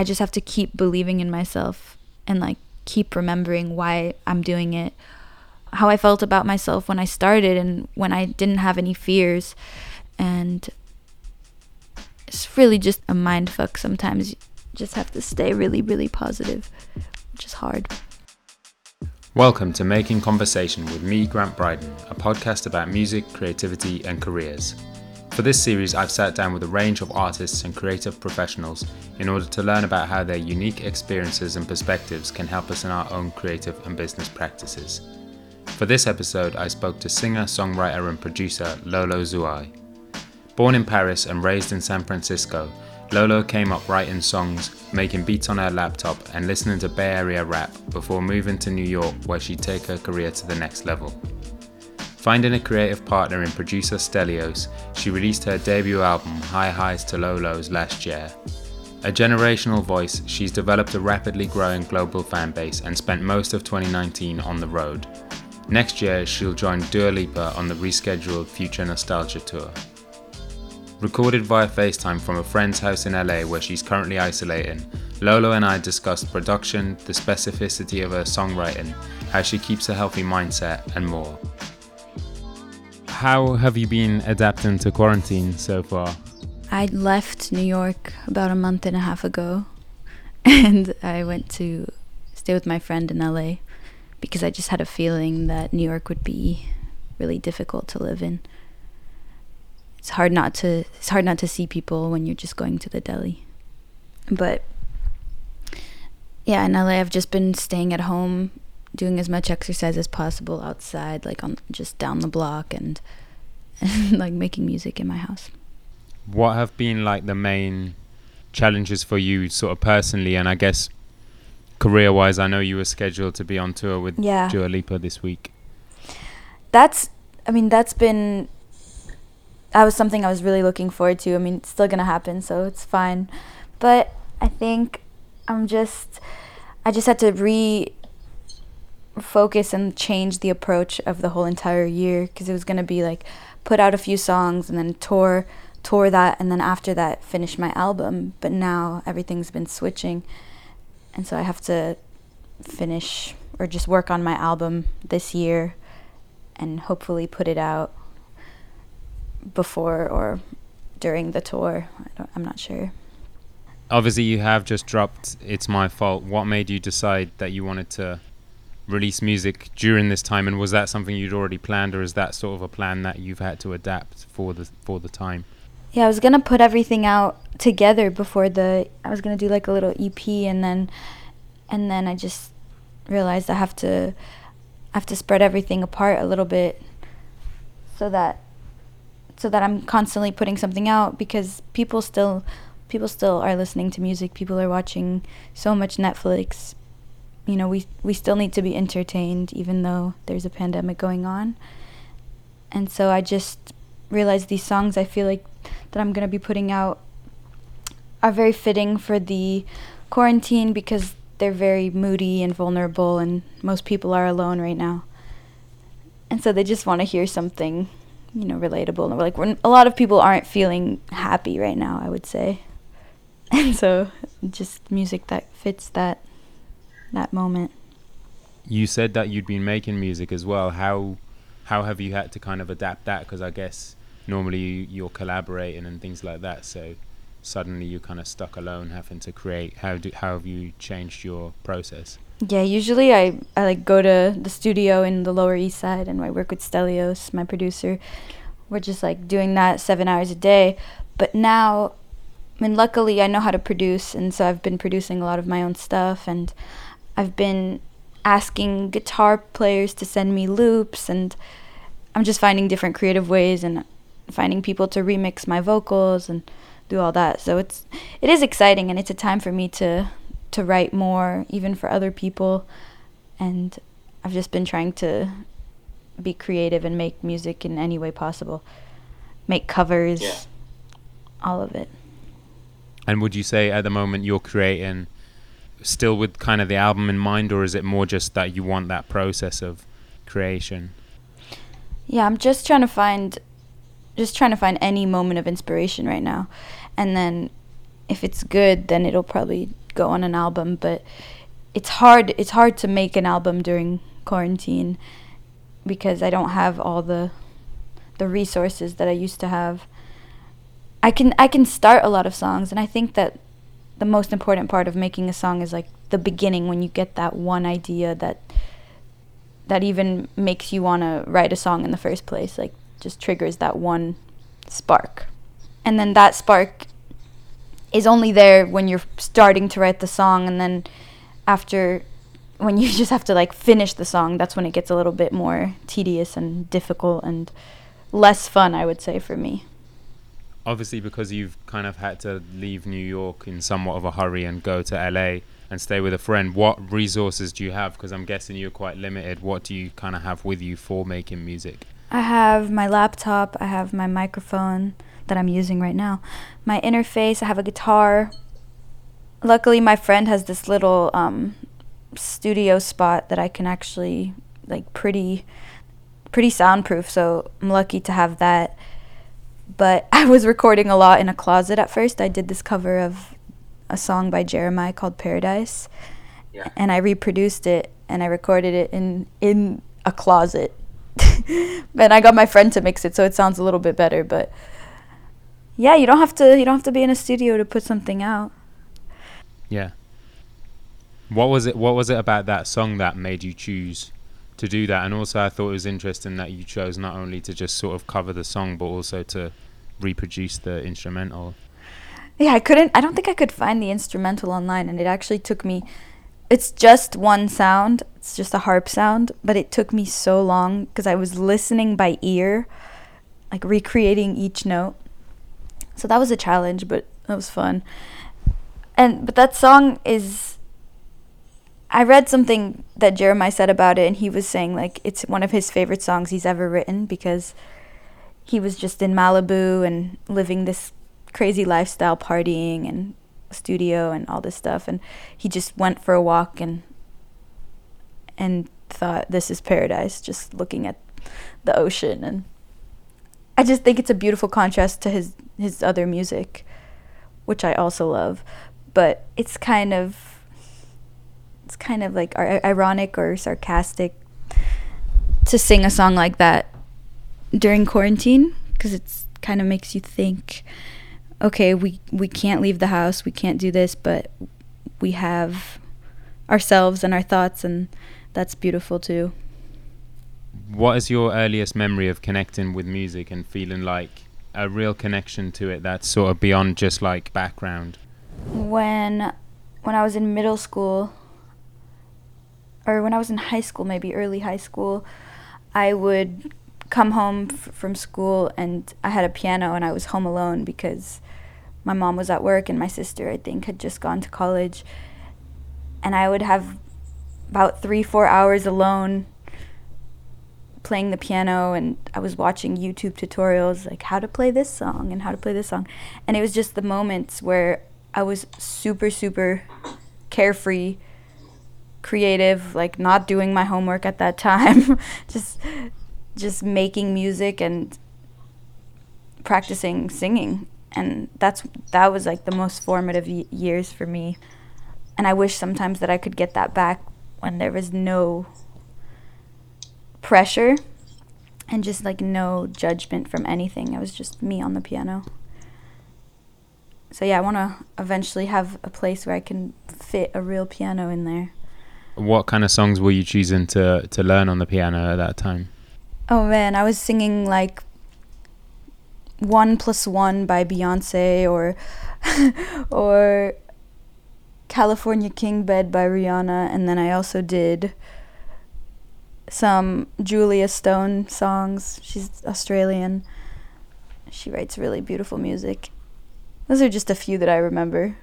I just have to keep believing in myself and like keep remembering why I'm doing it, how I felt about myself when I started and when I didn't have any fears. And it's really just a mind fuck sometimes. You just have to stay really, really positive, which is hard. Welcome to Making Conversation with me, Grant Bryden, a podcast about music, creativity, and careers. For this series, I've sat down with a range of artists and creative professionals in order to learn about how their unique experiences and perspectives can help us in our own creative and business practices. For this episode, I spoke to singer, songwriter, and producer Lolo Zouaï. Born in Paris and raised in San Francisco, Lolo came up writing songs, making beats on her laptop, and listening to Bay Area rap before moving to New York, where she'd take her career to the next level. Finding a creative partner in producer Stelios, she released her debut album High Highs to Low Lows last year. A generational voice, she's developed a rapidly growing global fan base and spent most of 2019 on the road. Next year, she'll join Dua Lipa on the rescheduled Future Nostalgia tour. Recorded via FaceTime from a friend's house in LA where she's currently isolating, Lolo and I discussed production, the specificity of her songwriting, how she keeps a healthy mindset, and more how have you been adapting to quarantine so far? I left New York about a month and a half ago, and I went to stay with my friend in LA because I just had a feeling that New York would be really difficult to live in. It's hard not to it's hard not to see people when you're just going to the deli. But yeah, in LA I've just been staying at home doing as much exercise as possible outside, like on just down the block, and, and like making music in my house. What have been like the main challenges for you, sort of personally, and I guess career-wise? I know you were scheduled to be on tour with yeah. Dua Lipa this week. That's, I mean, that's been. That was something I was really looking forward to. I mean, it's still gonna happen, so it's fine. But I think I'm just, I just had to re focus and change the approach of the whole entire year because it was going to be like put out a few songs and then tour tour that and then after that finish my album. But now everything's been switching and so I have to finish or just work on my album this year and hopefully put it out before or during the tour. I am not sure. Obviously you have just dropped it's my fault. What made you decide that you wanted to release music during this time and was that something you'd already planned or is that sort of a plan that you've had to adapt for the for the time? Yeah i was gonna put everything out together before the i was gonna do like a little ep and then and then i just realized i have to i have to spread everything apart a little bit so that so that i'm constantly putting something out because people still people still are listening to music. People are watching so much netflix you know, we we still need to be entertained even though there's a pandemic going on. And so I just realized these songs I feel like that I'm going to be putting out are very fitting for the quarantine because they're very moody and vulnerable and most people are alone right now. And so they just want to hear something, you know, relatable. And we're like, we're, a lot of people aren't feeling happy right now, I would say. And so just music that fits that that moment. You said that you'd been making music as well. How how have you had to kind of adapt that? Because I guess normally you're collaborating and things like that. So suddenly you're kind of stuck alone, having to create. How do how have you changed your process? Yeah, usually I, I like go to the studio in the Lower East Side and I work with Stelios, my producer. We're just like doing that seven hours a day. But now, I mean, luckily I know how to produce, and so I've been producing a lot of my own stuff, and I've been asking guitar players to send me loops and I'm just finding different creative ways and finding people to remix my vocals and do all that. So it's it is exciting and it's a time for me to to write more even for other people and I've just been trying to be creative and make music in any way possible. Make covers, yeah. all of it. And would you say at the moment you're creating still with kind of the album in mind, or is it more just that you want that process of creation? Yeah, I'm just trying to find, just trying to find any moment of inspiration right now, and then if it's good, then it'll probably go on an album, but it's hard it's hard to make an album during quarantine because I don't have all the the resources that I used to have. I can I can start a lot of songs and I think that the most important part of making a song is like the beginning when you get that one idea that that even makes you want to write a song in the first place like just triggers that one spark. And then that spark is only there when you're starting to write the song and then after when you just have to like finish the song that's when it gets a little bit more tedious and difficult and less fun i would say for me obviously because you've kind of had to leave new york in somewhat of a hurry and go to la and stay with a friend what resources do you have? Because i'm guessing you're quite limited. What do you kind of have with you for making music? I have my laptop i have my microphone that i'm using right now my interface i have a guitar. Luckily my friend has this little um, studio spot that I can actually like pretty pretty soundproof so I'm lucky to have that but I was recording a lot in a closet at first I did this cover of a song by Jeremih called Paradise yeah. and I reproduced it and I recorded it in in a closet and I got my friend to mix it so it sounds a little bit better but yeah you don't have to you don't have to be in a studio to put something out yeah. What was it? What was it about that song that made you choose to do that? And also, I thought it was interesting that you chose not only to just sort of cover the song, but also to reproduce the instrumental. Yeah, I couldn't. I don't think I could find the instrumental online, and it actually took me. It's just one sound. It's just a harp sound, but it took me so long because I was listening by ear, like recreating each note. So that was a challenge, but that was fun and but that song is I read something that Jeremih said about it and he was saying like it's one of his favorite songs he's ever written because he was just in Malibu and living this crazy lifestyle partying and studio and all this stuff. And he just went for a walk and and thought this is paradise just looking at the ocean. And I just think it's a beautiful contrast to his his other music which I also love. But it's kind of it's kind of like ironic or sarcastic to sing a song like that during quarantine because it's kind of makes you think okay we we can't leave the house we can't do this but we have ourselves and our thoughts and that's beautiful too. What is your earliest memory of connecting with music and feeling like a real connection to it that's sort of beyond just like background? When when I was in middle school or when I was in high school, maybe early high school, I would come home f- from school and I had a piano and I was home alone because my mom was at work and my sister, I think, had just gone to college. And I would have about three, four hours alone playing the piano and I was watching YouTube tutorials like how to play this song and how to play this song. And it was just the moments where I was super, super carefree, creative, like not doing my homework at that time, just just making music and practicing singing. And that's that was like the most formative y- years for me. And I wish sometimes that I could get that back when there was no pressure and just like no judgment from anything. It was just me on the piano so yeah, I want to eventually have a place where I can fit a real piano in there. What kind of songs were you choosing to to learn on the piano at that time? Oh man, I was singing like One Plus One by Beyonce or or California King Bed by Rihanna, and then I also did some Julia Stone songs. She's Australian. She writes really beautiful music. Those are just a few that I remember.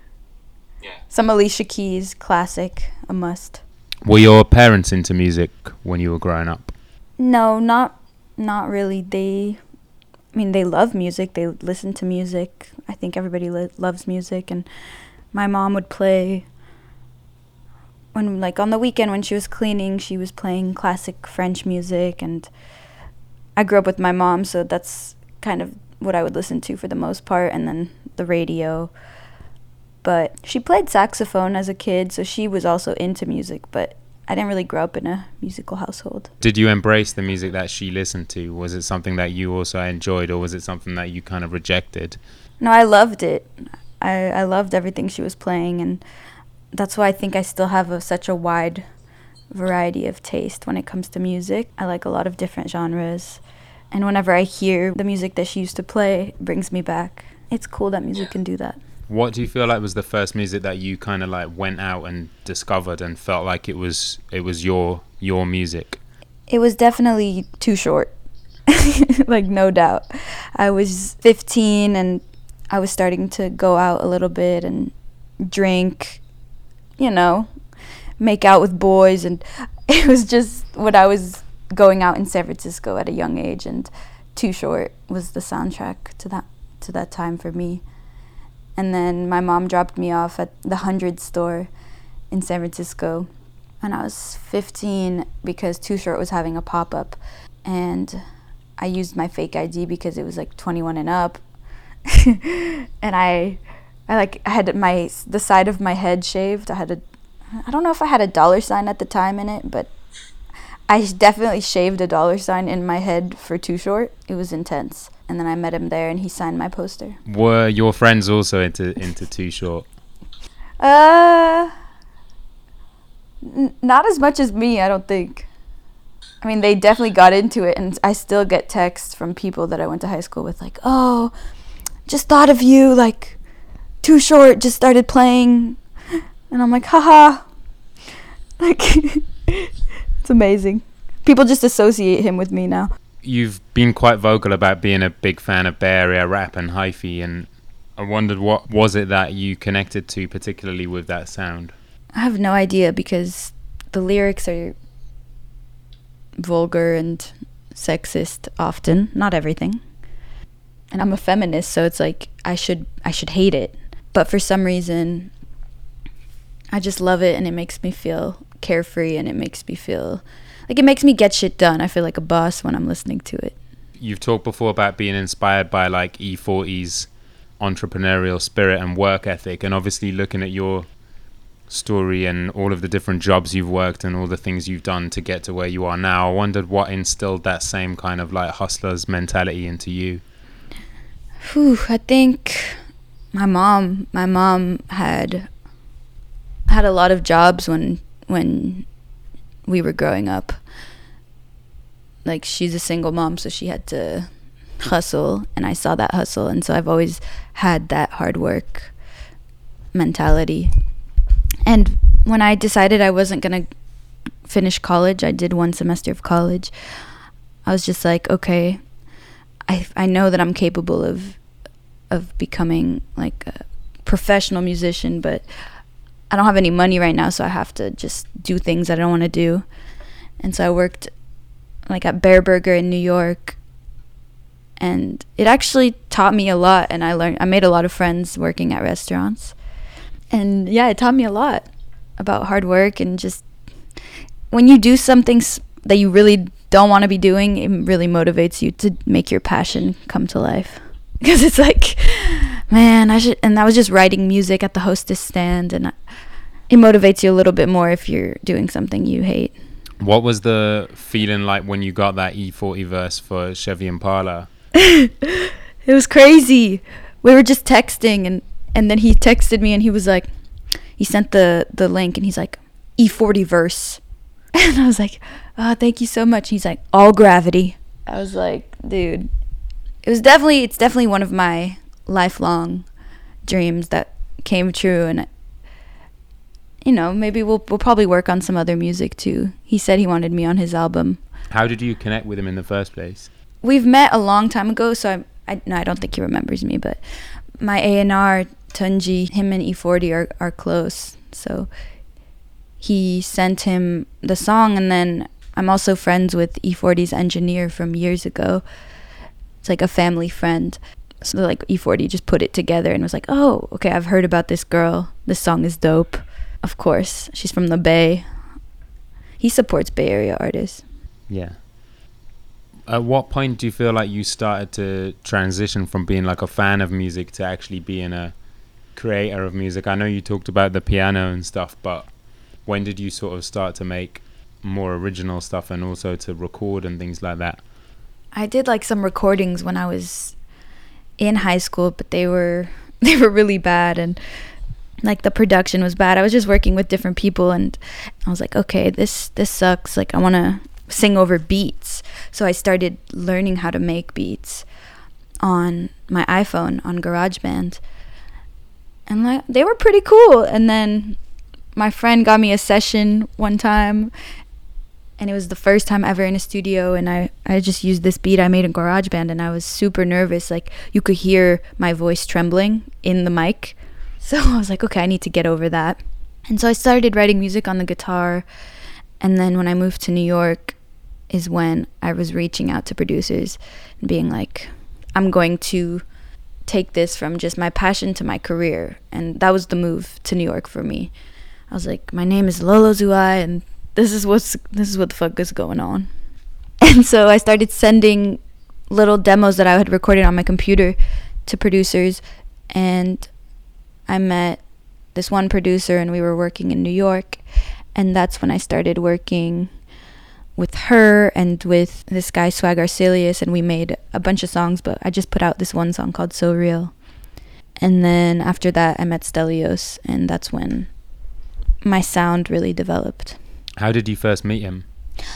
Yeah. Some Alicia Keys, classic, a must. Were your parents into music when you were growing up? No, not not really. They I mean, they love music. They listen to music. I think everybody loves music and my mom would play when like on the weekend when she was cleaning, she was playing classic French music and I grew up with my mom, so that's kind of what I would listen to for the most part and then the radio. but she played saxophone as a kid, so she was also into music, but I didn't really grow up in a musical household. Did you embrace the music that she listened to? Was it something that you also enjoyed, or was it something that you kind of rejected? No, I loved it. I, I loved everything she was playing, and that's why I think I still have a, such a wide variety of taste when it comes to music. I like a lot of different genres, and whenever I hear the music that she used to play, it brings me back. It's cool that music can do that. What do you feel like was the first music that you kind of like went out and discovered and felt like it was it was your your music? It was definitely Too Short. like no doubt. I was 15 and I was starting to go out a little bit and drink, you know, make out with boys and it was just what I was going out in San Francisco at a young age and Too Short was the soundtrack to that to that time for me. And then my mom dropped me off at the Hundred store in San Francisco. And I was 15 because Too Short was having a pop up. And I used my fake ID because it was like 21 and up. and I, I like I had my the side of my head shaved. I had a, I don't know if I had a dollar sign at the time in it, but I definitely shaved a dollar sign in my head for Too Short. It was intense and then I met him there, and he signed my poster. Were your friends also into into Too Short? Uh, n- not as much as me, I don't think. I mean, they definitely got into it, and I still get texts from people that I went to high school with, like, "Oh, just thought of you, like, Too Short just started playing," and I'm like, haha, like, it's amazing. People just associate him with me now you've been quite vocal about being a big fan of Bay Area rap and hyphy, and I wondered what was it that you connected to particularly with that sound. I have no idea because the lyrics are vulgar and sexist often, not everything. And I'm a feminist, so it's like I should I should hate it. But for some reason I just love it and it makes me feel carefree and it makes me feel like it makes me get shit done. I feel like a boss when I'm listening to it. You've talked before about being inspired by like E40's entrepreneurial spirit and work ethic, and obviously looking at your story and all of the different jobs you've worked and all the things you've done to get to where you are now. I wondered what instilled that same kind of like hustler's mentality into you. Whew, I think my mom, my mom had had a lot of jobs when when we were growing up. Like she's a single mom, so she had to hustle, and I saw that hustle, and so I've always had that hard work mentality. And when I decided I wasn't gonna finish college, I did one semester of college. I was just like, okay, I I know that I'm capable of of becoming like a professional musician, but I don't have any money right now, so I have to just do things I don't want to do. And so I worked like at Bareburger in New York. And it actually taught me a lot and I learned I made a lot of friends working at restaurants. And yeah, it taught me a lot about hard work and just when you do something that you really don't want to be doing, it really motivates you to make your passion come to life. Because it's like man, I should. And I was just writing music at the hostess stand, and I, it motivates you a little bit more if you're doing something you hate. What was the feeling like when you got that E40 verse for Chevy Impala? it was crazy. We were just texting, and and then he texted me, and he was like, he sent the the link, and he's like, E40 verse, and I was like, oh, thank you so much. He's like, all gravity. I was like, dude, it was definitely it's definitely one of my lifelong dreams that came true. And you know maybe we'll we'll probably work on some other music too. He said he wanted me on his album. How did you connect with him in the first place? We've met a long time ago so i i no i don't think he remembers me but my A&R Tunji him and E40 are are close. So he sent him the song and then I'm also friends with E40's engineer from years ago. It's like a family friend. So like E40 just put it together and was like, "Oh, okay, I've heard about this girl. This song is dope." Of course, she's from the Bay. He supports Bay Area artists. Yeah. At what point do you feel like you started to transition from being like a fan of music to actually being a creator of music? I know you talked about the piano and stuff, but when did you sort of start to make more original stuff and also to record and things like that? I did like some recordings when I was in high school, but they were they were really bad and like the production was bad. I was just working with different people and I was like, okay, this this sucks. Like I want to sing over beats. So I started learning how to make beats on my iPhone on GarageBand. And like they were pretty cool. And then my friend got me a session one time and it was the first time ever in a studio and I, I just used this beat I made in GarageBand and I was super nervous. Like you could hear my voice trembling in the mic. So I was like, okay, I need to get over that. And so I started writing music on the guitar. And then when I moved to New York is when I was reaching out to producers and being like, I'm going to take this from just my passion to my career. And that was the move to New York for me. I was like, my name is Lolo Zouai and this is what's this is what the fuck is going on. And so I started sending little demos that I had recorded on my computer to producers and I met this one producer and we were working in New York and that's when I started working with her and with this guy Swagg R'Celious and we made a bunch of songs but I just put out this one song called So Real. And then after that I met Stelios and that's when my sound really developed. How did you first meet him?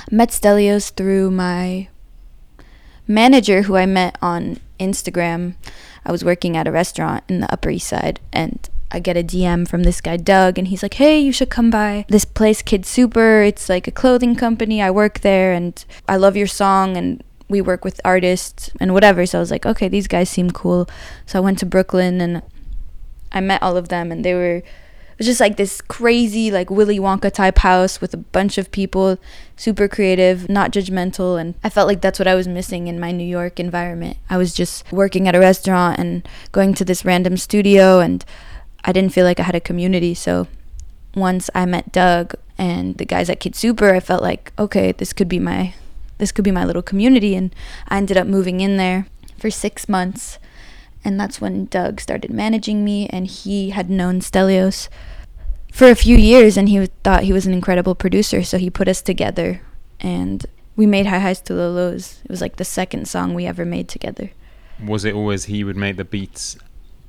Met Stelios through my manager who I met on Instagram. I was working at a restaurant in the Upper East Side and I get a DM from this guy Doug and he's like, "Hey, you should come by this place KidSuper. It's like a clothing company. I work there and I love your song and we work with artists and whatever." So I was like, "Okay, these guys seem cool." So I went to Brooklyn and I met all of them and they were was just like this crazy like Willy Wonka type house with a bunch of people, super creative, not judgmental and I felt like that's what I was missing in my New York environment. I was just working at a restaurant and going to this random studio and I didn't feel like I had a community. So once I met Doug and the guys at KidSuper, I felt like okay, this could be my this could be my little community and I ended up moving in there for 6 months. And that's when Doug started managing me and he had known Stelios for a few years and he thought he was an incredible producer so he put us together. And we made high highs to low lows. It was like the second song we ever made together. Was it always he would make the beats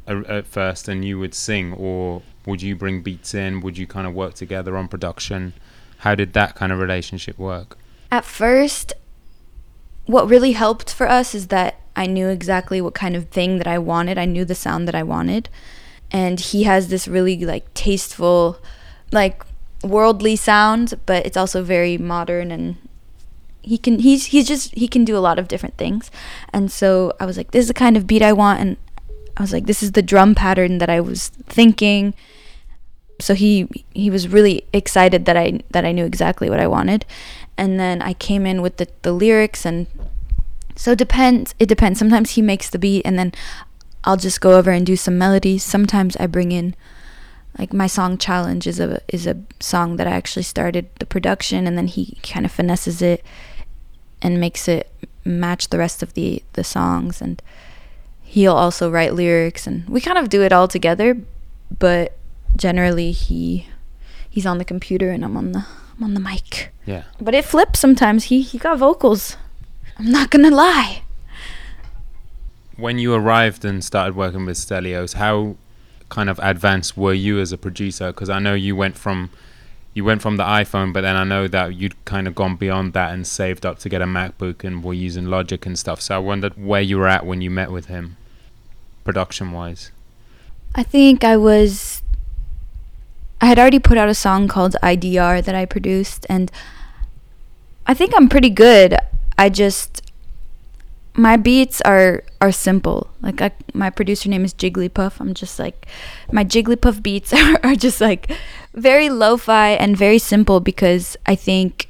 at first and you would sing or would you bring beats in? Would you kind of work together on production? How did that kind of relationship work? At first what really helped for us is that i knew exactly what kind of thing that i wanted. I knew the sound that i wanted. And he has this really like tasteful like worldly sound but it's also very modern and he can he's he's just he can do a lot of different things. And so i was like this is the kind of beat i want. And i was like this is the drum pattern that i was thinking. So he he was really excited that i that i knew exactly what i wanted. And then i came in with the, the lyrics and so it depends it depends sometimes he makes the beat and then I'll just go over and do some melodies. Sometimes I bring in like my song challenge is a is a song that I actually started the production and then he kind of finesses it and makes it match the rest of the the songs and he'll also write lyrics and we kind of do it all together but generally he he's on the computer and I'm on the I'm on the mic. Yeah. But it flips sometimes. He he got vocals. I'm not going to lie when you arrived and started working with Stelios, how kind of advanced were you as a producer? Because I know you went from you went from the iPhone, but then I know that you'd kind of gone beyond that and saved up to get a MacBook and were using Logic and stuff. So I wondered where you were at when you met with him, production wise. I think I was. I had already put out a song called IDR that I produced, and I think I'm pretty good. I just my beats are are simple. Like I, my producer name is Jigglypuff. I'm just like my Jigglypuff beats are, are just like very lo-fi and very simple because I think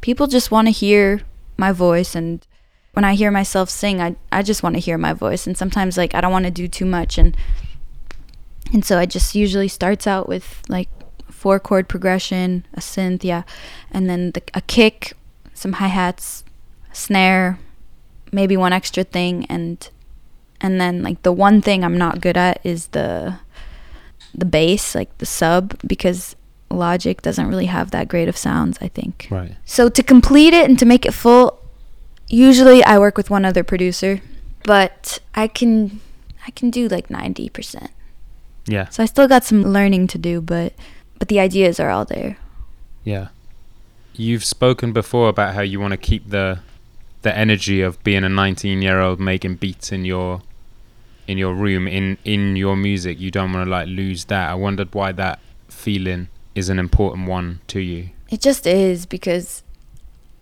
people just want to hear my voice and when I hear myself sing, I I just want to hear my voice and sometimes like I don't want to do too much and and so I just usually starts out with like four chord progression, a synth, yeah, and then the, a kick, some hi-hats, snare, maybe one extra thing and and then like the one thing I'm not good at is the the bass, like the sub, because Logic doesn't really have that great of sounds, I think. Right. So to complete it and to make it full, usually I work with one other producer, but I can I can do like 90%. Yeah. So I still got some learning to do, but but the ideas are all there. Yeah. You've spoken before about how you want to keep the the energy of being a 19 year old making beats in your in your room in in your music. You don't want to like lose that. I wondered why that feeling is an important one to you. It just is because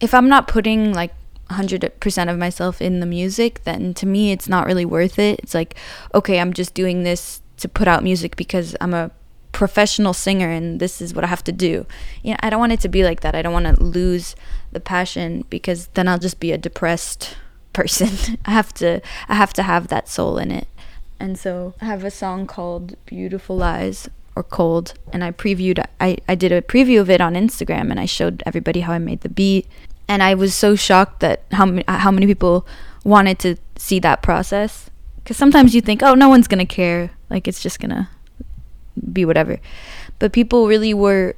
if I'm not putting like 100% of myself in the music, then to me it's not really worth it. It's like, okay, I'm just doing this to put out music because I'm a professional singer and this is what I have to do. You know, I don't want it to be like that. I don't want to lose the passion because then I'll just be a depressed person. I have to I have to have that soul in it. And so I have a song called Beautiful Lies or Cold and I previewed I, I did a preview of it on Instagram and I showed everybody how I made the beat and I was so shocked that how many how many people wanted to see that process cuz sometimes you think oh no one's going to care like it's just going to be whatever. But people really were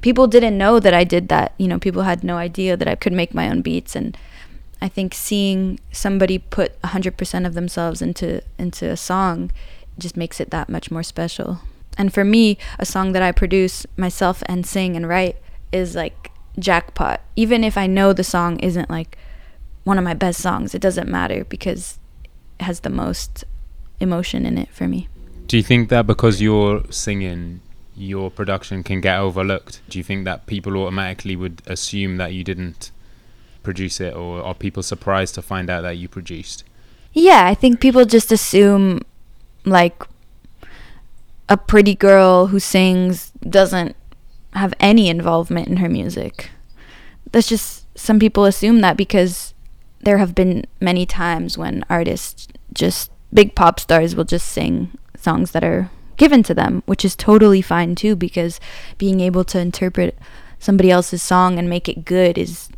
people didn't know that I did that. You know, people had no idea that I could make my own beats and I think seeing somebody put 100% of themselves into into a song just makes it that much more special. And for me, a song that I produce myself and sing and write is like jackpot. Even if I know the song isn't like one of my best songs, it doesn't matter because it has the most emotion in it for me. Do you think that because you're singing your production can get overlooked do you think that people automatically would assume that you didn't produce it or are people surprised to find out that you produced Yeah, I think people just assume like a pretty girl who sings doesn't have any involvement in her music. That's just some people assume that because there have been many times when artists just big pop stars will just sing songs that are given to them, which is totally fine too because being able to interpret somebody else's song and make it good is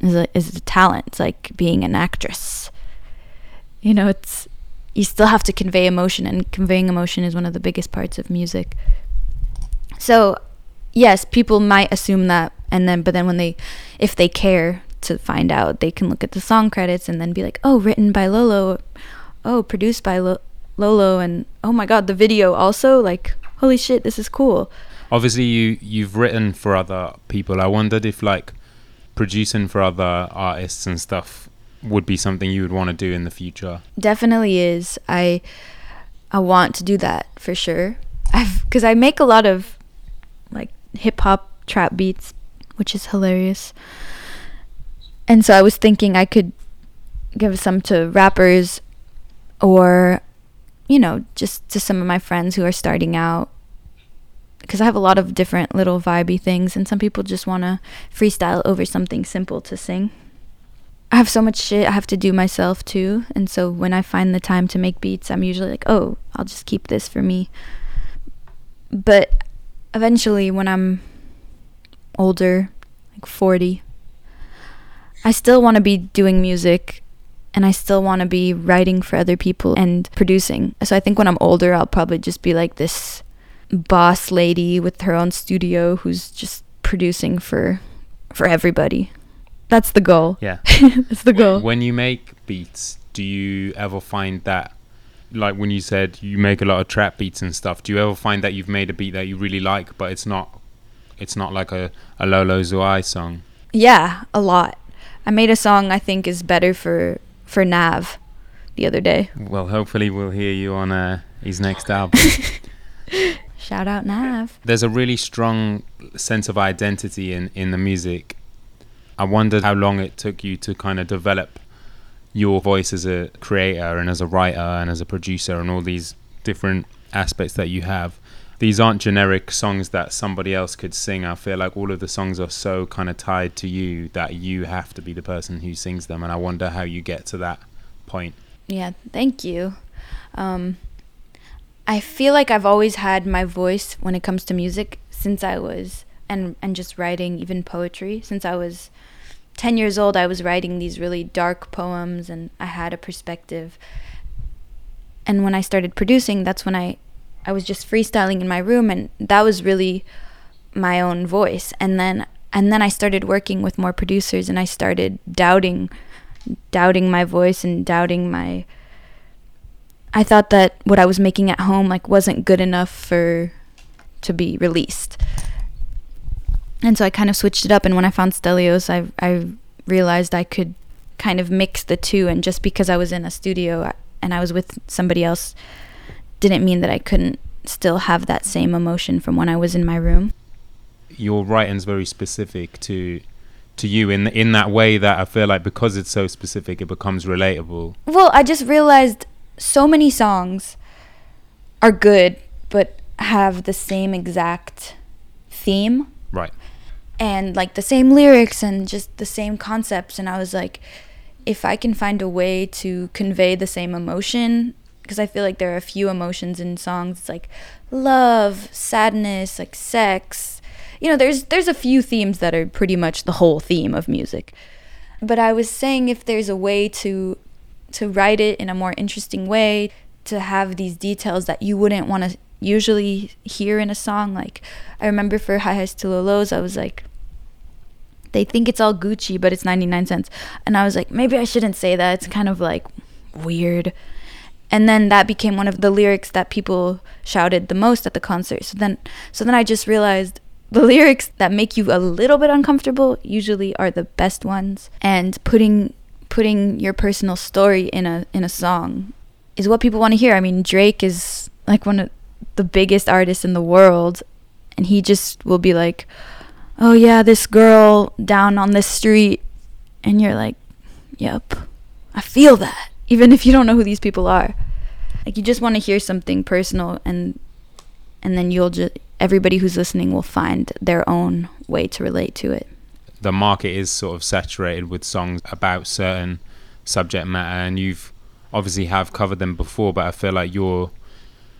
is a, is a talent. It's like being an actress you know it's you still have to convey emotion and conveying emotion is one of the biggest parts of music so yes people might assume that and then but then when they if they care to find out they can look at the song credits and then be like oh written by lolo oh produced by lolo and oh my god the video also like holy shit this is cool. Obviously you you've written for other people. I wondered if like producing for other artists and stuff would be something you would want to do in the future. Definitely is. I i want to do that for sure. I've because i make a lot of like hip hop trap beats which is hilarious. And so i was thinking i could give some to rappers or you know just to some of my friends who are starting out because i have a lot of different little vibey things and some people just want to freestyle over something simple to sing I have so much shit I have to do myself too. And so when I find the time to make beats, I'm usually like, oh, I'll just keep this for me. But eventually, when I'm older, like 40, I still want to be doing music and I still want to be writing for other people and producing. So I think when I'm older, I'll probably just be like this boss lady with her own studio who's just producing for for everybody. That's the goal. yeah That's the goal. when you make beats do you ever find that like when you said you make a lot of trap beats and stuff do you ever find that you've made a beat that you really like but it's not it's not like a, a lolo Zouaï song Yeah, a lot. I made a song I think is better for for Nav the other day. well hopefully we'll hear you on uh, his next album Shout out Nav. there's a really strong sense of identity in in the music i wondered how long it took you to kind of develop your voice as a creator and as a writer and as a producer and all these different aspects that you have these aren't generic songs that somebody else could sing i feel like all of the songs are so kind of tied to you that you have to be the person who sings them and i wonder how you get to that point Yeah, thank you. Um, I feel like I've always had my voice when it comes to music since I was and and just writing even poetry since I was 10 years old I was writing these really dark poems and I had a perspective. And when I started producing, that's when I I was just freestyling in my room and that was really my own voice. And then and then I started working with more producers and I started doubting doubting my voice and doubting my I thought that what I was making at home like wasn't good enough for to be released. And so I kind of switched it up and when I found Stelios I I realized I could kind of mix the two and just because I was in a studio and I was with somebody else didn't mean that I couldn't still have that same emotion from when I was in my room. Your writing's very specific to to you in in that way that I feel like because it's so specific it becomes relatable. Well, I just realized so many songs are good but have the same exact theme. Right. And like the same lyrics and just the same concepts and I was like if I can find a way to convey the same emotion because I feel like there are a few emotions in songs it's like love, sadness, like sex. You know, there's there's a few themes that are pretty much the whole theme of music. But I was saying if there's a way to to write it in a more interesting way, to have these details that you wouldn't want to usually hear in a song like I remember for High Highs to Low Lows I was like they think it's all Gucci but it's 99 cents and I was like maybe I shouldn't say that it's kind of like weird and then that became one of the lyrics that people shouted the most at the concert. So then so then i just realized the lyrics that make you a little bit uncomfortable usually are the best ones. And putting putting your personal story in a in a song is what people want to hear. I mean drake is like one of the biggest artists in the world. And he just will be like oh yeah this girl down on this street. And you're like yep i feel that even if you don't know who these people are. Like you just want to hear something personal and and then you'll just everybody who's listening will find their own way to relate to it. The market is sort of saturated with songs about certain subject matter and you've obviously have covered them before but I feel like your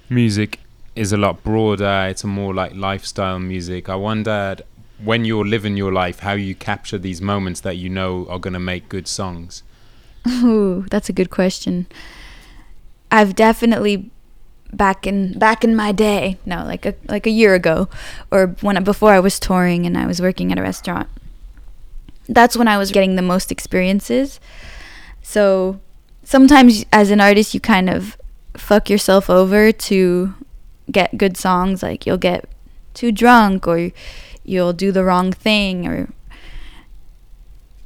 music is a lot broader. It's a more like lifestyle music. I wondered when you're living your life how you capture these moments that you know are going to make good songs. Ooh, that's a good question. I've definitely back in back in my day, no, like a like a year ago, or when before I was touring and I was working at a restaurant. That's when I was getting the most experiences. So sometimes as an artist, you kind of fuck yourself over to get good songs. Like you'll get too drunk, or you'll do the wrong thing, or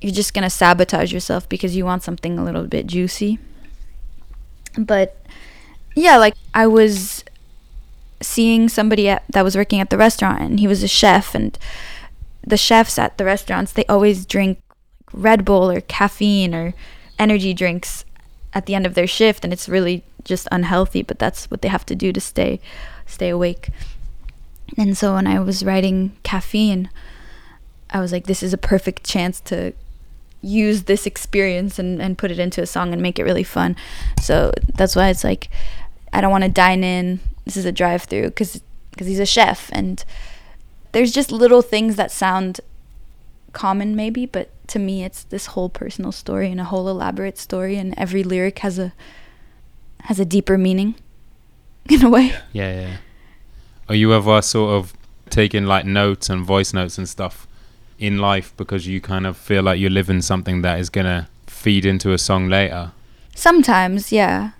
you're just going to sabotage yourself because you want something a little bit juicy. But yeah, like I was seeing somebody at, that was working at the restaurant and he was a chef and the chefs at the restaurants they always drink Red Bull or caffeine or energy drinks at the end of their shift and it's really just unhealthy but that's what they have to do to stay stay awake. And so when I was writing caffeine I was like this is a perfect chance to use this experience and, and put it into a song and make it really fun. So that's why it's like I don't want to dine in. This is a drive through because because he's a chef and there's just little things that sound common maybe, but to me it's this whole personal story and a whole elaborate story and every lyric has a has a deeper meaning in a way. Yeah, yeah. Are you ever sort of taking like notes and voice notes and stuff in life because you kind of feel like you're living something that is gonna feed into a song later. Sometimes, yeah.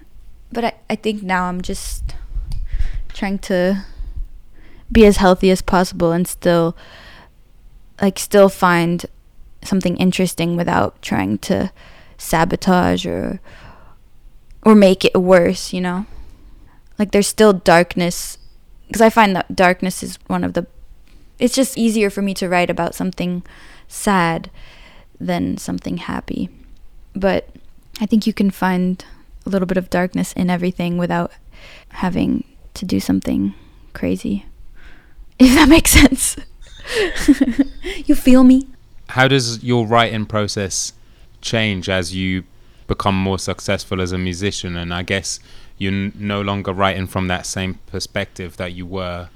But I, I think now I'm just trying to be as healthy as possible and still like still find something interesting without trying to sabotage or or make it worse, you know? Like there's still darkness because I find that darkness is one of the it's just easier for me to write about something sad than something happy. But I think you can find a little bit of darkness in everything without having to do something crazy. If that makes sense. you feel me? How does your writing process change as you become more successful as a musician? And I guess you're no longer writing from that same perspective that you were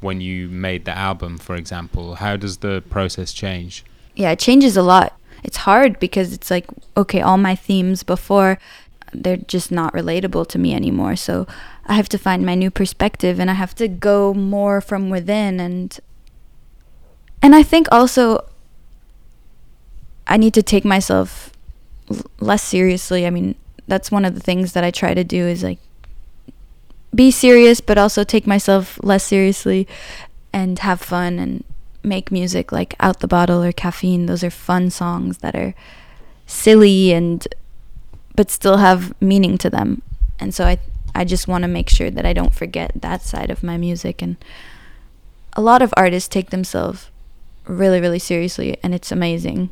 when you made the album, for example? How does the process change? Yeah, it changes a lot. It's hard because it's like, okay, all my themes before, they're just not relatable to me anymore. So I have to find my new perspective and I have to go more from within and and I think also I need to take myself less seriously. I mean, that's one of the things that I try to do is like be serious but also take myself less seriously and have fun and make music like Out the Bottle or Caffeine. Those are fun songs that are silly and but still have meaning to them. And so I I just want to make sure that I don't forget that side of my music and a lot of artists take themselves really really seriously and it's amazing.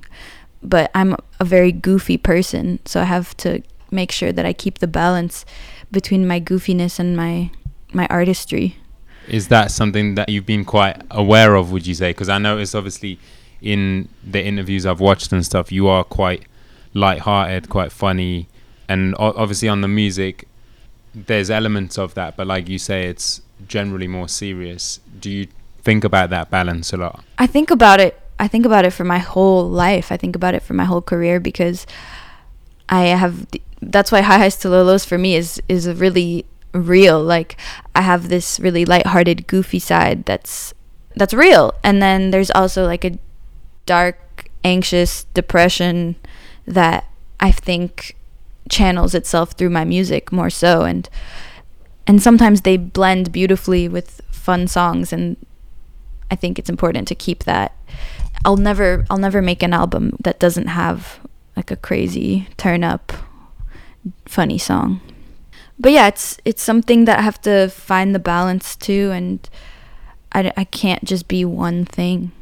But I'm a very goofy person, so I have to make sure that I keep the balance between my goofiness and my my artistry. Is that something that you've been quite aware of? Would you say? Because I noticed obviously in the interviews I've watched and stuff, you are quite light-hearted, quite funny, and o- obviously on the music, there's elements of that. But like you say, it's generally more serious. Do you think about that balance a lot? I think about it. I think about it for my whole life. I think about it for my whole career because I have. th- That's why High Highs to Low Lows for me is is really real. Like I have this really lighthearted, goofy side that's that's real, and then there's also like a dark, anxious depression that I think channels itself through my music more so, and and sometimes they blend beautifully with fun songs and I think it's important to keep that. I'll never I'll never make an album that doesn't have like a crazy turn up funny song. But yeah, it's it's something that I have to find the balance to and I, I can't just be one thing.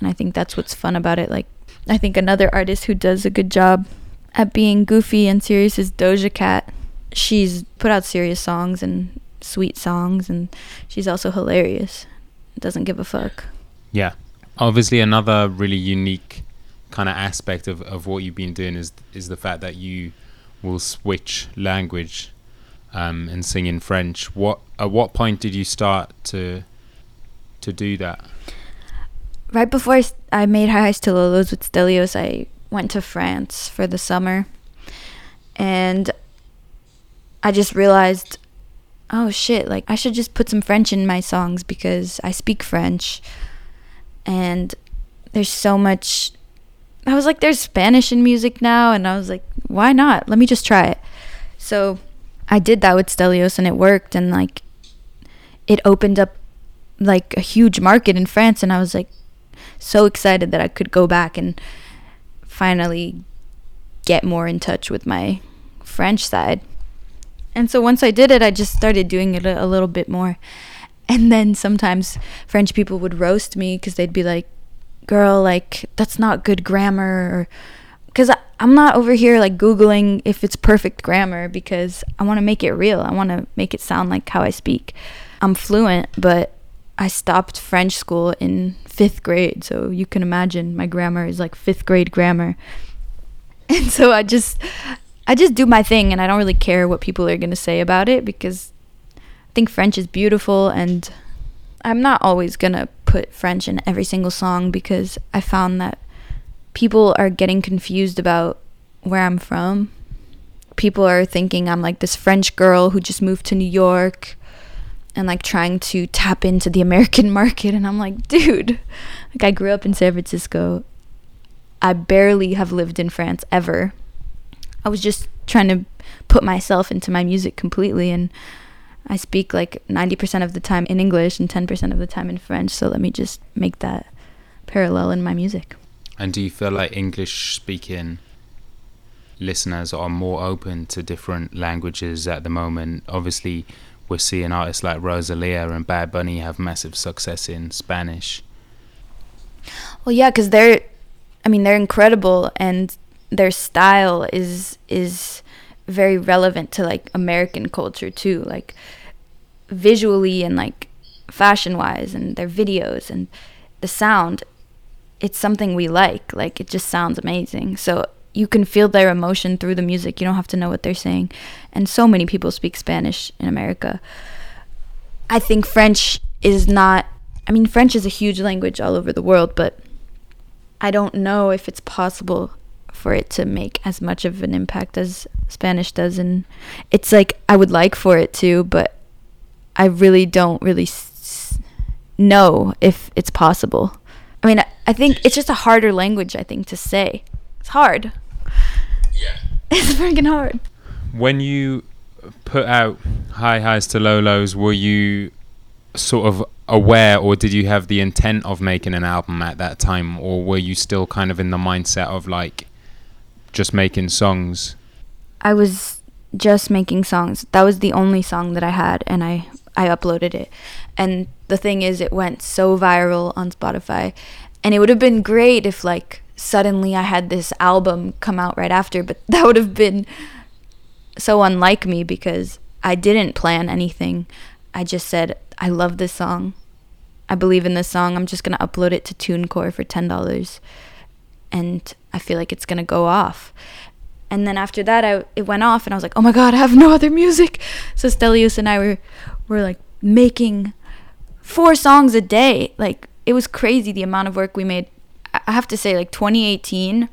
And I think that's what's fun about it. Like I think another artist who does a good job at being goofy and serious is Doja Cat. She's put out serious songs and sweet songs and she's also hilarious. Doesn't give a fuck. Yeah. Obviously, another really unique kind of aspect of, of what you've been doing is is the fact that you will switch language um, and sing in French. What at what point did you start to to do that? right before I made High Highs to Low Lows with Stelios, I went to France for the summer. And I just realized, oh shit, like I should just put some French in my songs because I speak French. And there's so much. I was like, there's Spanish in music now. And I was like, why not? Let me just try it. So I did that with Stelios and it worked. And like, it opened up like a huge market in France. And I was like, so excited that I could go back and finally get more in touch with my French side. And so once I did it, I just started doing it a, little bit more. And then sometimes French people would roast me because they'd be like, girl, like, that's not good grammar. Because I'm not over here like Googling if it's perfect grammar because I want to make it real. I want to make it sound like how I speak. I'm fluent, but I stopped French school in fifth grade, so you can imagine my grammar is like fifth grade grammar. And so I just I just do my thing and I don't really care what people are going to say about it because I think French is beautiful and I'm not always going to put French in every single song because I found that people are getting confused about where I'm from. People are thinking I'm like this French girl who just moved to New York and like trying to tap into the American market. And I'm like, dude, like I grew up in San Francisco. I barely have lived in France ever. I was just trying to put myself into my music completely. And I speak like 90% of the time in English and 10% of the time in French. So let me just make that parallel in my music. And do you feel like English speaking listeners are more open to different languages at the moment? Obviously, we're seeing artists like Rosalia and Bad Bunny have massive success in Spanish. Well, yeah, because they're, I mean, they're incredible, and their style is is very relevant to like American culture too, like visually and like fashion wise, and their videos and the sound. It's something we like. Like it just sounds amazing. So you can feel their emotion through the music. You don't have to know what they're saying. And so many people speak Spanish in America. I think French is not I mean French is a huge language all over the world, but I don't know if it's possible for it to make as much of an impact as Spanish doesn't. it's like I would like for it to but I really don't really s- know if it's possible. I mean, I, I think it's just a harder language I think to say. It's hard. Yeah. It's freaking hard. When you put out high highs to low lows, were you sort of aware or did you have the intent of making an album at that time or were you still kind of in the mindset of like just making songs? I was just making songs. That was the only song that I had and I I uploaded it. And the thing is it went so viral on Spotify and it would have been great if like suddenly I had this album come out right after, but that would have been so unlike me because I didn't plan anything. I just said, I love this song. I believe in this song. I'm just going to upload it to TuneCore for $10. And I feel like it's going to go off. And then after that, I, it went off, and I was like, oh my God, I have no other music. So Stelios and I were, were like making four songs a day. Like, it was crazy the amount of work we made. I have to say, like, 2018,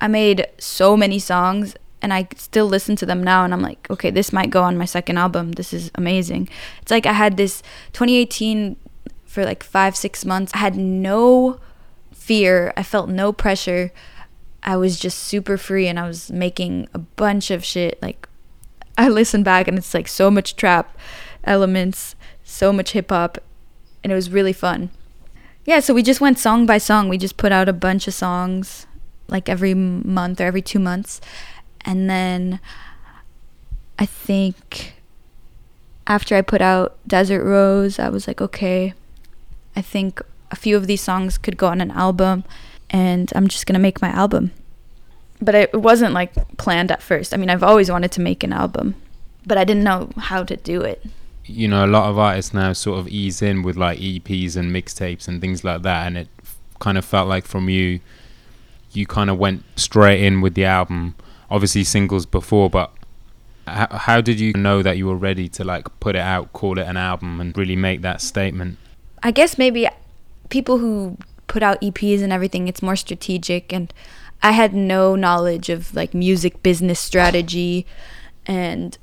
I made so many songs and I still listen to them now and I'm like, okay, this might go on my second album. This is amazing. It's like I had this 2018 for like 5 6 months. I had no fear. I felt no pressure. I was just super free and I was making a bunch of shit like I listen back and it's like so much trap elements, so much hip hop and it was really fun. Yeah, so we just went song by song. We just put out a bunch of songs like every month or every 2 months and then I think after I put out Desert Rose, I was like, okay, I think a few of these songs could go on an album, and I'm just gonna make my album. But it wasn't like planned at first. I mean, I've always wanted to make an album, but I didn't know how to do it. You know, a lot of artists now sort of ease in with like EPs and mixtapes and things like that, and it kind of felt like from you, you kind of went straight in with the album obviously singles before, but how, how did you know that you were ready to like put it out, call it an album, and really make that statement? I guess maybe people who put out EPs and everything, it's more strategic, and I had no knowledge of like music business strategy, and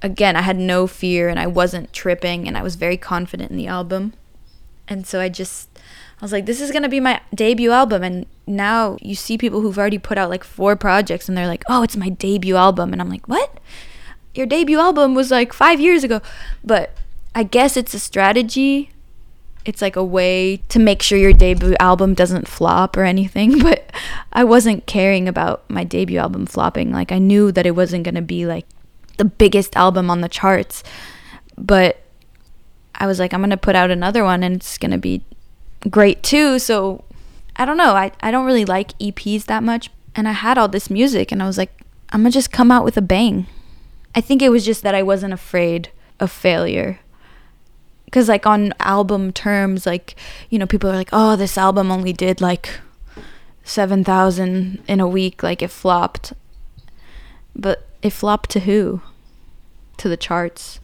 again, I had no fear, and I wasn't tripping, and I was very confident in the album, and so I just I was like, this is going to be my debut album. And now you see people who've already put out like four projects and they're like, oh, it's my debut album. And I'm like, what? Your debut album was like five years ago. But I guess it's a strategy. It's like a way to make sure your debut album doesn't flop or anything. But I wasn't caring about my debut album flopping. Like, I knew that it wasn't going to be like the biggest album on the charts. But I was like, I'm going to put out another one and it's going to be great too. So I don't know. I, I don't really like EPs that much. And I had all this music and I was like, I'm going to just come out with a bang. I think it was just that I wasn't afraid of failure. Because, like, on album terms, like, you know, people are like, oh, this album only did like 7,000 in a week. Like, it flopped. But it flopped to who? To the charts.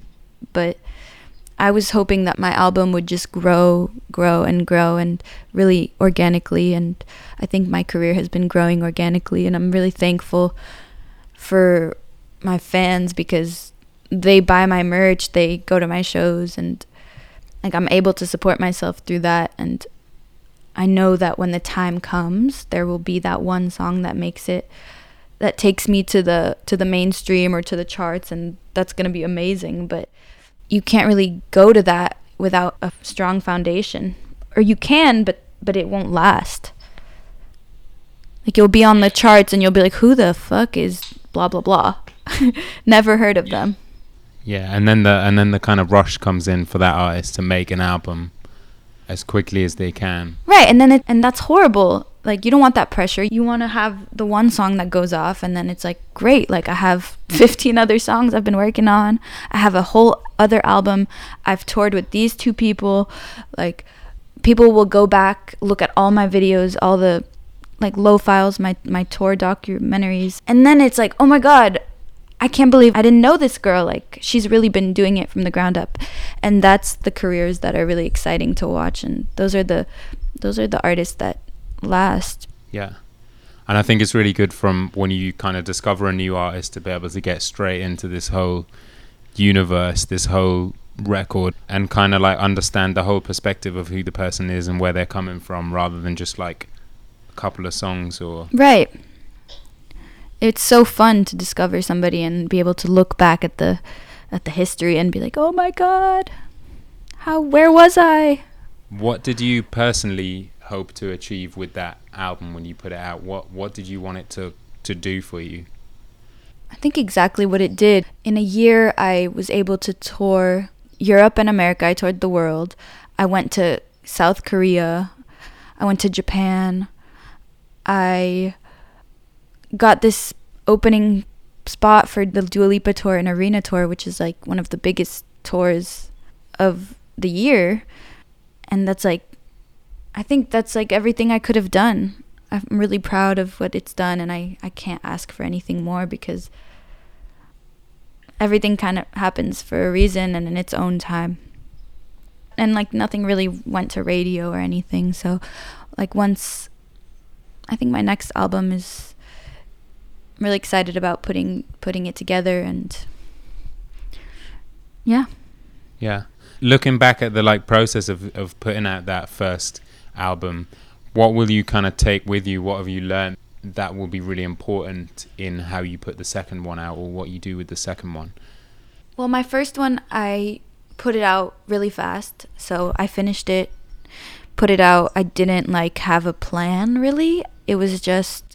But I was hoping that my album would just grow, grow, and grow, and really organically. And I think my career has been growing organically, and I'm really thankful for my fans because they buy my merch, they go to my shows, and like I'm able to support myself through that. And I know that when the time comes, there will be that one song that makes it that takes me to the to the mainstream or to the charts and that's going to be amazing but you can't really go to that without a strong foundation. Or you can but but it won't last. Like you'll be on the charts and you'll be like who the fuck is blah blah blah? Never heard of them yeah and then the and then the kind of rush comes in for that artist to make an album as quickly as they can. Right and then it, and that's horrible. Like you don't want that pressure. You want to have the one song that goes off and then it's like great like i have 15 other songs i've been working on. I have a whole other album. I've toured with these two people. Like people will go back look at all my videos all the like low files my my tour documentaries. And then it's like oh my god I can't believe I didn't know this girl. Like, she's really been doing it from the ground up. And that's the careers that are really exciting to watch. And those are the, those are the artists that last. Yeah. And I think it's really good from when you kind of discover a new artist to be able to get straight into this whole universe, this whole record, and kind of like understand the whole perspective of who the person is and where they're coming from rather than just like a couple of songs or. Right. It's so fun to discover somebody and be able to look back at the at the history and be like, "Oh my god. How where was I?" What did you personally hope to achieve with that album when you put it out? What what did you want it to to do for you? I think exactly what it did. In a year, I was able to tour Europe and America. I toured the world. I went to South Korea. I went to Japan. I got this opening spot for the Dua Lipa tour and Arena tour, which is like one of the biggest tours of the year. And that's like I think that's like everything I could have done. I'm really proud of what it's done, and I, I can't ask for anything more because everything kind of happens for a reason and in its own time. And like nothing really went to radio or anything. So, like, once I think my next album is I'm really excited about putting putting it together and yeah. Yeah. Looking back at the like process of of putting out that first album, what will you kind of take with you? What have you learned that will be really important in how you put the second one out or what you do with the second one? Well, my first one, I put it out really fast. So I finished it, put it out. I didn't like have a plan really. It was just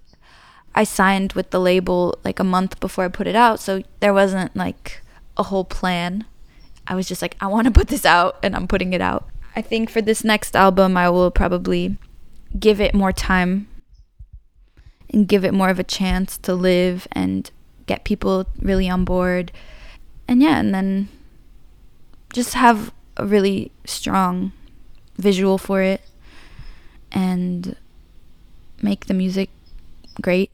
I signed with the label like a month before I put it out. So there wasn't like a whole plan. I was just like, I want to put this out and I'm putting it out. I think for this next album, I will probably give it more time and give it more of a chance to live and get people really on board. And yeah, and then just have a really strong visual for it and make the music great.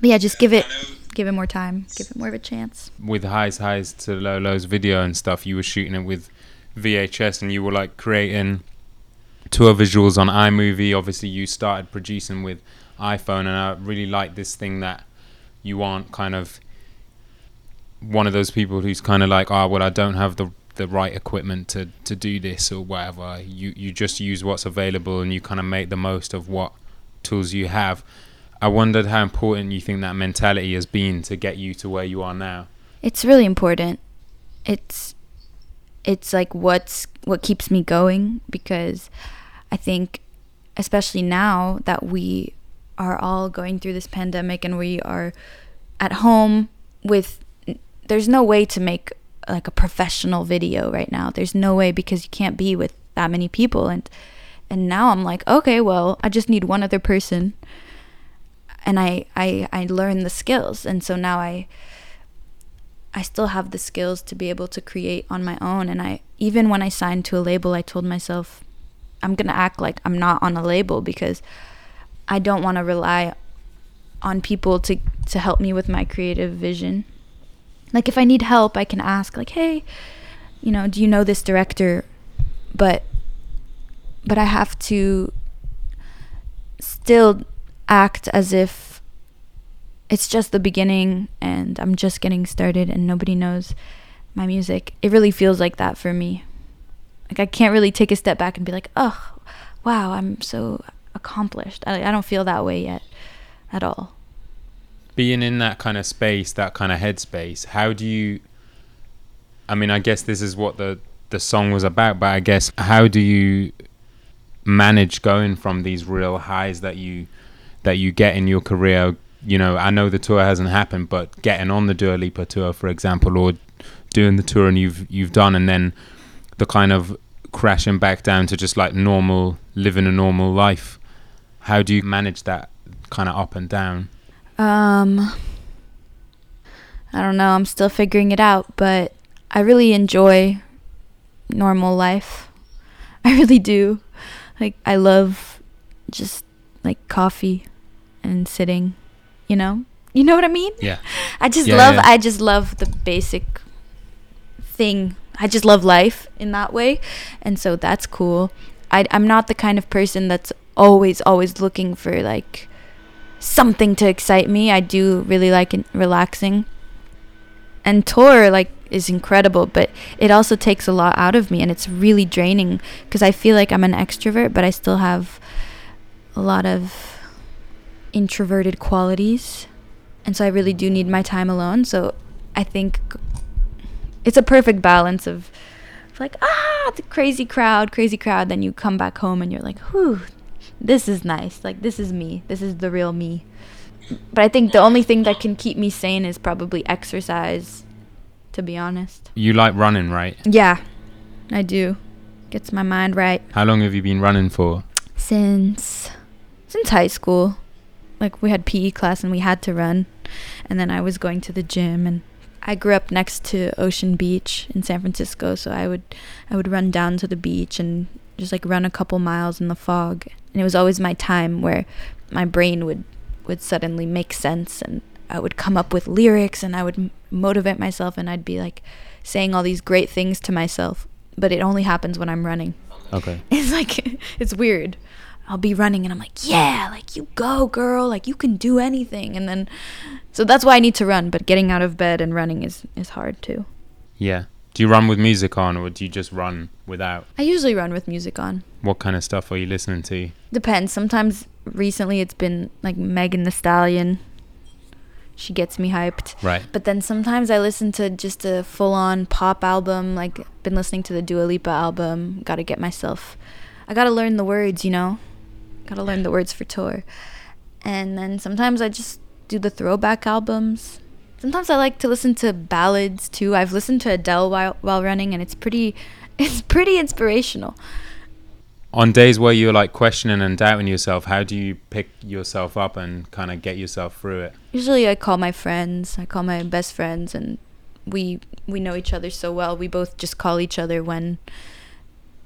But yeah, just give it give it more time, give it more of a chance. With highs highs to low lows video and stuff, you were shooting it with VHS and you were like creating tour visuals on iMovie. Obviously, you started producing with iPhone, and I really like this thing that you aren't kind of one of those people who's kind of like, oh, well, I don't have the the right equipment to to do this or whatever. You you just use what's available and you kind of make the most of what tools you have. I wondered how important you think that mentality has been to get you to where you are now. It's really important. It's it's like what's what keeps me going because I think especially now that we are all going through this pandemic and we are at home with there's no way to make like a professional video right now. There's no way because you can't be with that many people and and now I'm like, okay, well, I just need one other person and I I I learn the skills and so now I I still have the skills to be able to create on my own. And I, even when I signed to a label, I told myself, I'm going to act like I'm not on a label because I don't want to rely on people to, to help me with my creative vision. Like, if I need help, I can ask, like, hey, you know, do you know this director? But, but I have to still act as if it's just the beginning and I'm just getting started and nobody knows my music. It really feels like that for me. Like I can't really take a step back and be like, "Oh, wow, I'm so accomplished." I, I don't feel that way yet at all. Being in that kind of space, that kind of headspace, how do you I mean, I guess this is what the the song was about, but I guess how do you manage going from these real highs that you that you get in your career you know, I know the tour hasn't happened, but getting on the Dua Lipa tour, for example, or doing the tour and you've you've done, and then the kind of crashing back down to just like normal, living a normal life. How do you manage that kind of up and down? Um, I don't know. I'm still figuring it out, but I really enjoy normal life. I really do. Like I love just like coffee and sitting you know you know what i mean yeah i just yeah, love yeah. i just love the basic thing i just love life in that way and so that's cool I, i'm not the kind of person that's always always looking for like something to excite me. I do really like it relaxing. And tour like is incredible, but it also takes a lot out of me and it's really draining because I feel like I'm an extrovert, but I still have a lot of introverted qualities. And so I really do need my time alone. So I think it's a perfect balance of like ah the crazy crowd crazy crowd then you come back home and you're like whew this is nice like this is me this is the real me but i think the only thing that can keep me sane is probably exercise to be honest You like running, right? yeah i do gets my mind right How long have you been running for? since since high school. Like we had pe class and we had to run. And then i was going to the gym and i grew up next to ocean beach in san francisco so i would i would run down to the beach and just like run a couple miles in the fog. And it was always my time where my brain would would suddenly make sense and i would come up with lyrics and i would m- motivate myself and i'd be like saying all these great things to myself. But it only happens when i'm running. Okay. it's like it's weird i'll be running and i'm like yeah like you go girl like you can do anything and then so that's why i need to run but getting out of bed and running is is hard too Yeah. Do you run with music on or do you just run without? i usually run with music on What kind of stuff are you listening to? depends sometimes recently it's been like megan thee stallion she gets me hyped Right. but then sometimes i listen to just a full-on pop album like been listening to the dua lipa album gotta get myself i gotta learn the words you know gotta learn the words for tour. And then sometimes i just do the throwback albums. Sometimes i like to listen to ballads too. I've listened to adele while, while running and it's pretty it's pretty inspirational. On days where you're like questioning and doubting yourself, how do you pick yourself up and kind of get yourself through it? usually i call my friends i call my best friends and we we know each other so well. We both just call each other when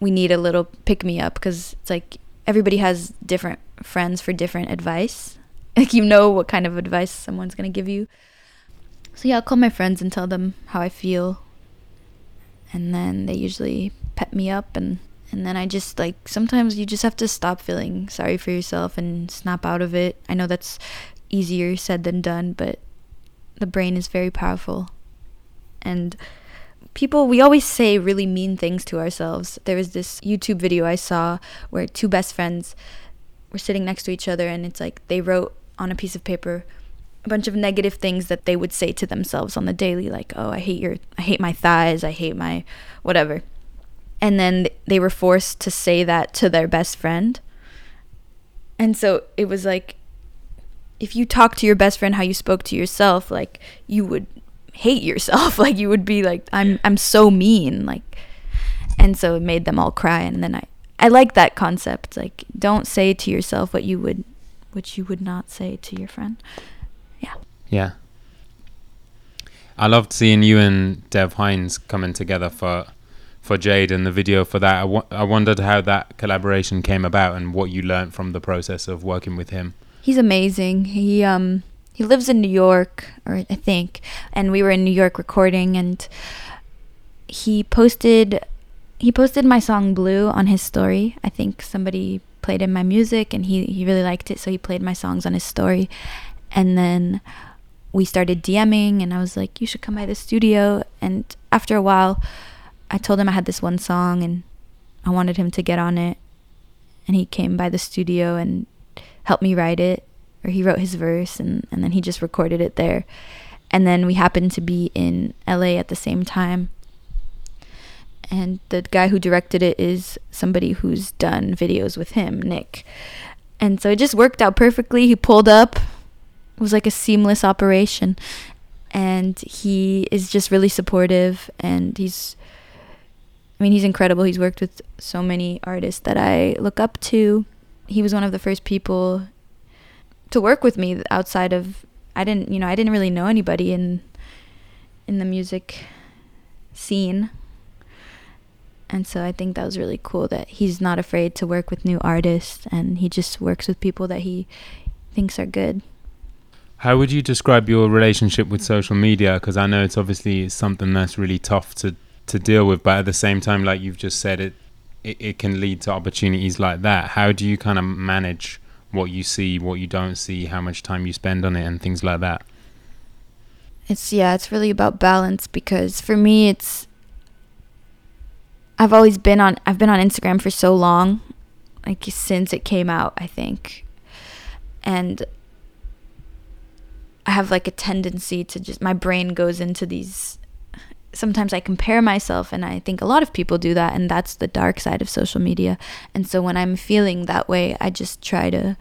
we need a little pick me up because it's like everybody has different friends for different advice. Like you know what kind of advice someone's to give you. So yeah i'll call my friends and tell them how i feel. And then they usually pep me up and and then i just like sometimes you just have to stop feeling sorry for yourself and snap out of it. I know that's easier said than done but the brain is very powerful. And people we always say really mean things to ourselves. There was this youtube video i saw where two best friends were sitting next to each other and it's like they wrote on a piece of paper a bunch of negative things that they would say to themselves on the daily like oh i hate your i hate my thighs i hate my whatever. And then they were forced to say that to their best friend. And so it was like if you talk to your best friend how you spoke to yourself like you would hate yourself. Like you would be like i'm i'm so mean. Like and so it made them all cry. And then i i like that concept. Like don't say to yourself what you would what you would not say to your friend. Yeah. Yeah. I loved seeing you and Dev Hynes coming together for for Jade and the video for that. I wo- I wondered how that collaboration came about and what you learned from the process of working with him. he's amazing. He um he lives in new york or i think and we were in new york recording and he posted he posted my song blue on his story i think somebody played in my music and he he really liked it so he played my songs on his story and then we started DMing and I was like, you should come by the studio. And after a while, I told him I had this one song and I wanted him to get on it. And he came by the studio and helped me write it, or he wrote his verse and, and then he just recorded it there. And then we happened to be in LA at the same time. And the guy who directed it is somebody who's done videos with him, Nick. And so it just worked out perfectly. He pulled up, it was like a seamless operation and he is just really supportive and he's I mean he's incredible. He's worked with so many artists that I look up to. He was one of the first people to work with me outside of I didn't, you know, I didn't really know anybody in in the music scene. And so I think that was really cool that he's not afraid to work with new artists and he just works with people that he thinks are good. How would you describe your relationship with social media? Because I know it's obviously something that's really tough to, to deal with, but at the same time, like you've just said, it, it it can lead to opportunities like that. How do you kind of manage what you see, what you don't see, how much time you spend on it, and things like that. It's yeah, it's really about balance because for me it's I've always been on I've been on Instagram for so long, like since it came out, I think. And I have like a tendency to just my brain goes into these sometimes I compare myself and I think a lot of people do that and that's the dark side of social media. And so when I'm feeling that way, I just try to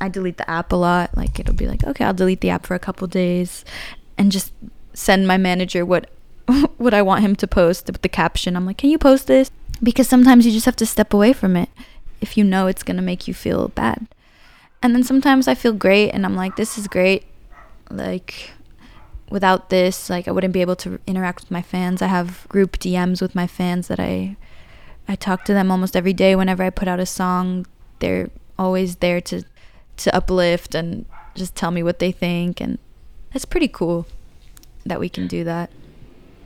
I delete the app a lot. Like it'll be like, okay, I'll delete the app for a couple days and just send my manager what what I want him to post with the caption. I'm like, "Can you post this?" Because sometimes you just have to step away from it if you know it's to make you feel bad. And then sometimes I feel great and I'm like, "This is great." Like without this, like I wouldn't be able to interact with my fans. I have group DMs with my fans that I I talk to them almost every day whenever I put out a song. They're always there to to uplift and just tell me what they think and that's pretty cool that we can do that.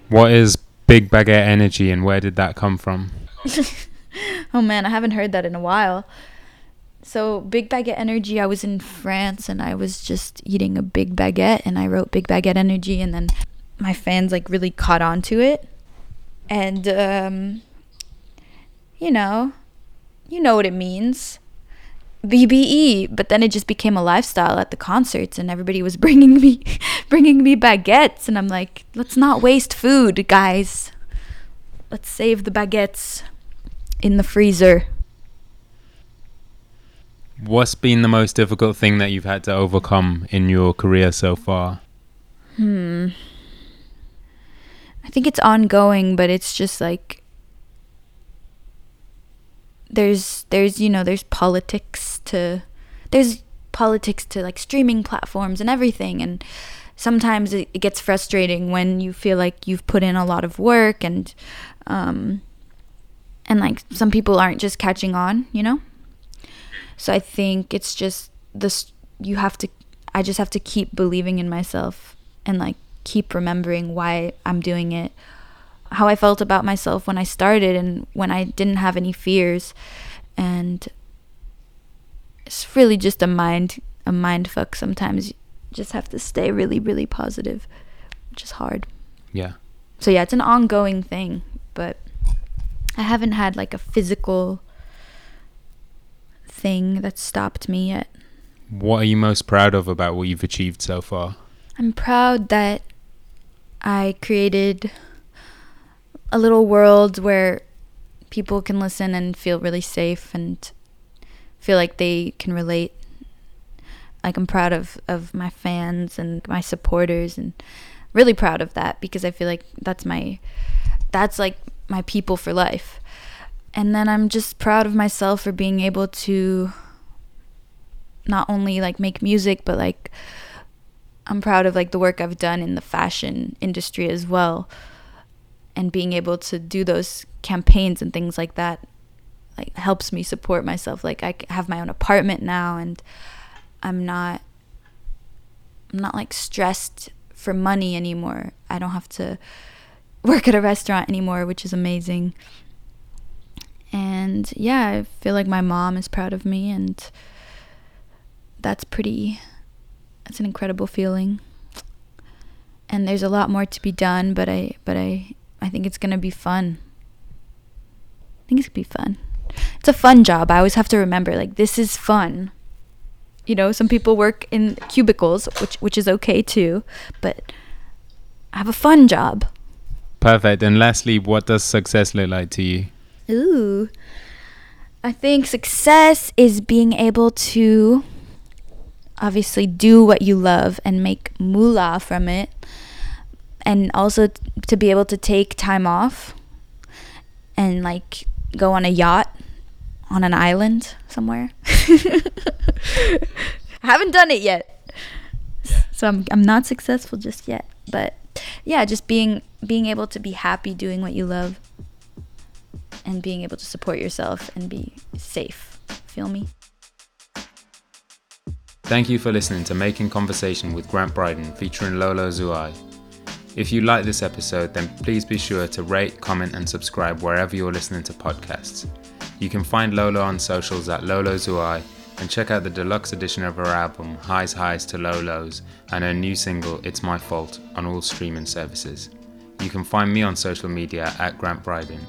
What is Big Baguette Energy and where did that come from? oh man, I haven't heard that in a while. So, Big Baguette Energy, I was in France and I was just eating a big baguette and I wrote Big Baguette Energy and then my fans like really caught on to it. And um you know, you know what it means. BBE, but then it just became a lifestyle at the concerts and everybody was bringing me bringing me baguettes and I'm like, let's not waste food, guys. Let's save the baguettes in the freezer. What's been the most difficult thing that you've had to overcome in your career so far? Hmm. I think it's ongoing, but it's just like there's there's you know there's politics to there's politics to like streaming platforms and everything and sometimes it, it gets frustrating when you feel like you've put in a lot of work and um and like some people aren't just catching on you know so i think it's just this you have to i just have to keep believing in myself and like keep remembering why i'm doing it. How I felt about myself when I started and when I didn't have any fears. And it's really just a mind a mind fuck sometimes. You just have to stay really really positive which is hard. Yeah. So yeah it's an ongoing thing but I haven't had like a physical thing that stopped me yet what are you most proud of about what you've achieved so far I'm proud that I created a little world where people can listen and feel really safe and feel like they can relate. Like I'm proud of of my fans and my supporters and really proud of that because I feel like that's my that's like my people for life. And then I'm just proud of myself for being able to not only like make music but like I'm proud of like the work I've done in the fashion industry as well. And being able to do those campaigns and things like that like helps me support myself. Like i have my own apartment now and i'm not i'm not like stressed for money anymore. I don't have to work at a restaurant anymore which is amazing and yeah i feel like my mom is proud of me and that's pretty that's an incredible feeling and there's a lot more to be done but i but i I think it's gonna be fun. I think it's gonna be fun. It's a fun job. I always have to remember, like, this is fun. You know, some people work in cubicles, which which is okay too, but I have a fun job. Perfect. And lastly, what does success look like to you? Ooh. I think success is being able to obviously do what you love and make moolah from it and also t- to be able to take time off and like go on a yacht on an island somewhere. I haven't done it yet. So I'm I'm not successful just yet, but yeah, just being being able to be happy doing what you love and being able to support yourself and be safe. Feel me? Thank you for listening to Making Conversation with Grant Bryden featuring Lolo Zouaï. If you like this episode, then please be sure to rate, comment, and subscribe wherever you're listening to podcasts. You can find Lolo on socials at Lolo Zouaï and check out the deluxe edition of her album Highs Highs to Low Lows and her new single It's My Fault on all streaming services. You can find me on social media at Grant Bryden.